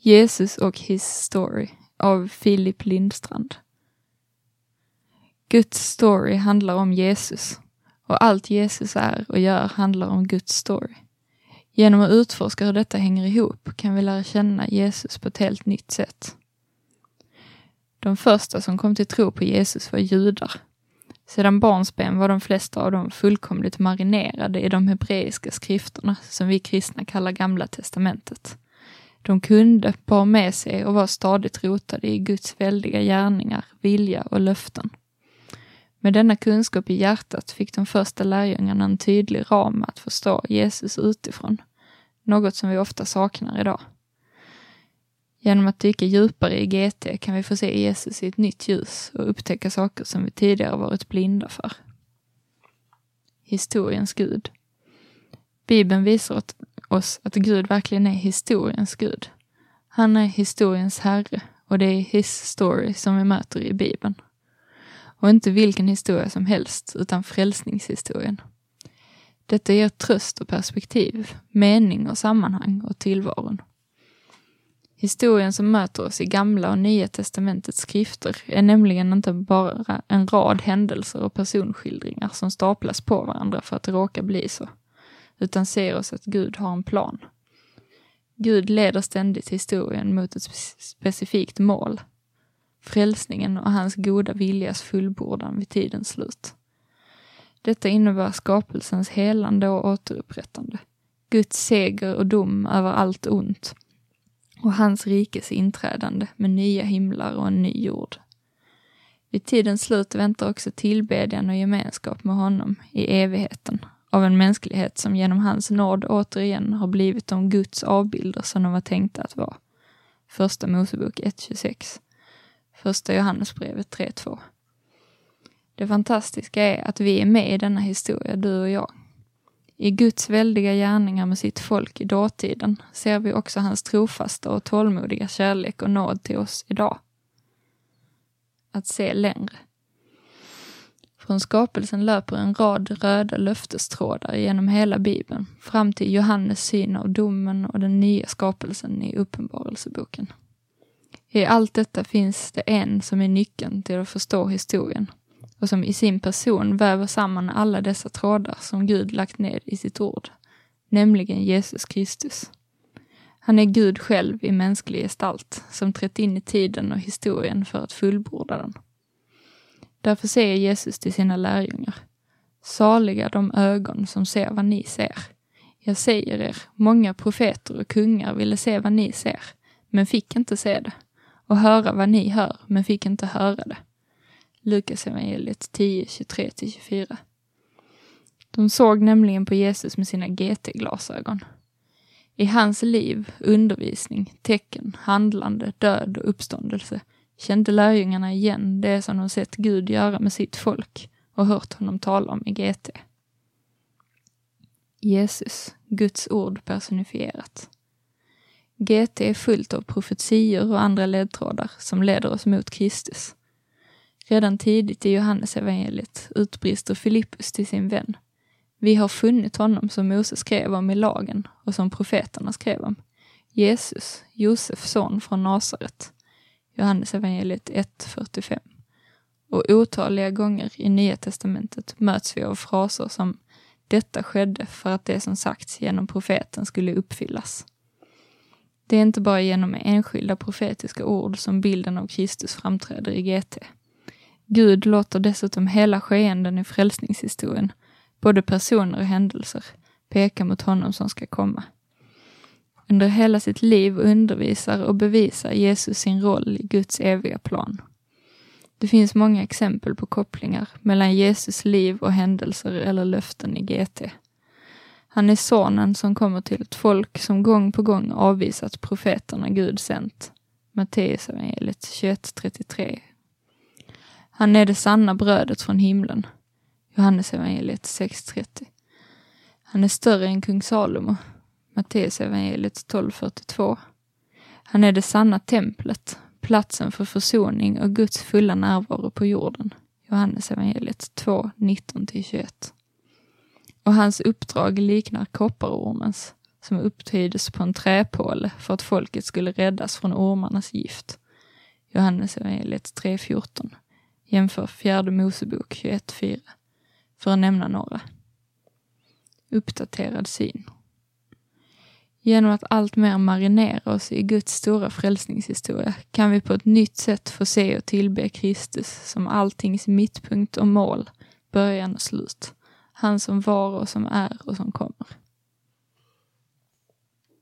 Jesus och His Story av Filip Lindstrand. Guds story handlar om Jesus och allt Jesus är och gör handlar om Guds story. Genom att utforska hur detta hänger ihop kan vi lära känna Jesus på ett helt nytt sätt. De första som kom till tro på Jesus var judar. Sedan barnsben var de flesta av dem fullkomligt marinerade i de hebreiska skrifterna som vi kristna kallar Gamla testamentet. De kunde, bar med sig och var stadigt rotade i Guds väldiga gärningar, vilja och löften. Med denna kunskap i hjärtat fick de första lärjungarna en tydlig ram att förstå Jesus utifrån, något som vi ofta saknar idag. Genom att dyka djupare i GT kan vi få se Jesus i ett nytt ljus och upptäcka saker som vi tidigare varit blinda för. Historiens Gud. Bibeln visar oss att Gud verkligen är historiens Gud. Han är historiens Herre och det är His story som vi möter i Bibeln. Och inte vilken historia som helst, utan frälsningshistorien. Detta ger tröst och perspektiv, mening och sammanhang och tillvaron. Historien som möter oss i Gamla och Nya testamentets skrifter är nämligen inte bara en rad händelser och personskildringar som staplas på varandra för att det råkar bli så, utan ser oss att Gud har en plan. Gud leder ständigt historien mot ett specifikt mål, frälsningen och hans goda viljas fullbordan vid tidens slut. Detta innebär skapelsens helande och återupprättande, Guds seger och dom över allt ont och hans rikes inträdande med nya himlar och en ny jord. Vid tidens slut väntar också tillbedjan och gemenskap med honom i evigheten av en mänsklighet som genom hans nåd återigen har blivit de Guds avbilder som de var tänkta att vara. Första Mosebok 1.26. Första Johannesbrevet 3.2. Det fantastiska är att vi är med i denna historia, du och jag. I Guds väldiga gärningar med sitt folk i dåtiden ser vi också hans trofasta och tålmodiga kärlek och nåd till oss idag. Att se längre. Från skapelsen löper en rad röda löftestrådar genom hela Bibeln, fram till Johannes syn av domen och den nya skapelsen i Uppenbarelseboken. I allt detta finns det en som är nyckeln till att förstå historien och som i sin person väver samman alla dessa trådar som Gud lagt ned i sitt ord, nämligen Jesus Kristus. Han är Gud själv i mänsklig gestalt, som trätt in i tiden och historien för att fullborda den. Därför säger Jesus till sina lärjungar, saliga de ögon som ser vad ni ser. Jag säger er, många profeter och kungar ville se vad ni ser, men fick inte se det, och höra vad ni hör, men fick inte höra det. Lukas evangeliet 10, 23-24. De såg nämligen på Jesus med sina GT-glasögon. I hans liv, undervisning, tecken, handlande, död och uppståndelse kände lärjungarna igen det som de sett Gud göra med sitt folk och hört honom tala om i GT. Jesus, Guds ord personifierat. GT är fullt av profetior och andra ledtrådar som leder oss mot Kristus. Redan tidigt i Johannesevangeliet utbrister Filippus till sin vän. Vi har funnit honom som Mose skrev om i lagen och som profeterna skrev om. Jesus, Josefs son från Nasaret. Johannesevangeliet 1.45. Och otaliga gånger i Nya Testamentet möts vi av fraser som detta skedde för att det som sagts genom profeten skulle uppfyllas. Det är inte bara genom enskilda profetiska ord som bilden av Kristus framträder i GT. Gud låter dessutom hela skeenden i frälsningshistorien, både personer och händelser, peka mot honom som ska komma. Under hela sitt liv undervisar och bevisar Jesus sin roll i Guds eviga plan. Det finns många exempel på kopplingar mellan Jesus liv och händelser eller löften i GT. Han är sonen som kommer till ett folk som gång på gång avvisat profeterna Gud sänt. Matteus evangeliet 21.33 han är det sanna brödet från himlen. Johannes evangeliet 6.30. Han är större än kung Salomo. Matteus evangeliet 12.42. Han är det sanna templet, platsen för försoning och Guds fulla närvaro på jorden. Johannes evangeliet 2, 19-21. Och hans uppdrag liknar kopparormens, som upptydes på en träpåle för att folket skulle räddas från ormarnas gift. Johannes evangeliet 3.14. Jämför fjärde Mosebok 21.4. För att nämna några. Uppdaterad syn. Genom att allt mer marinera oss i Guds stora frälsningshistoria kan vi på ett nytt sätt få se och tillbe Kristus som alltings mittpunkt och mål, början och slut. Han som var och som är och som kommer.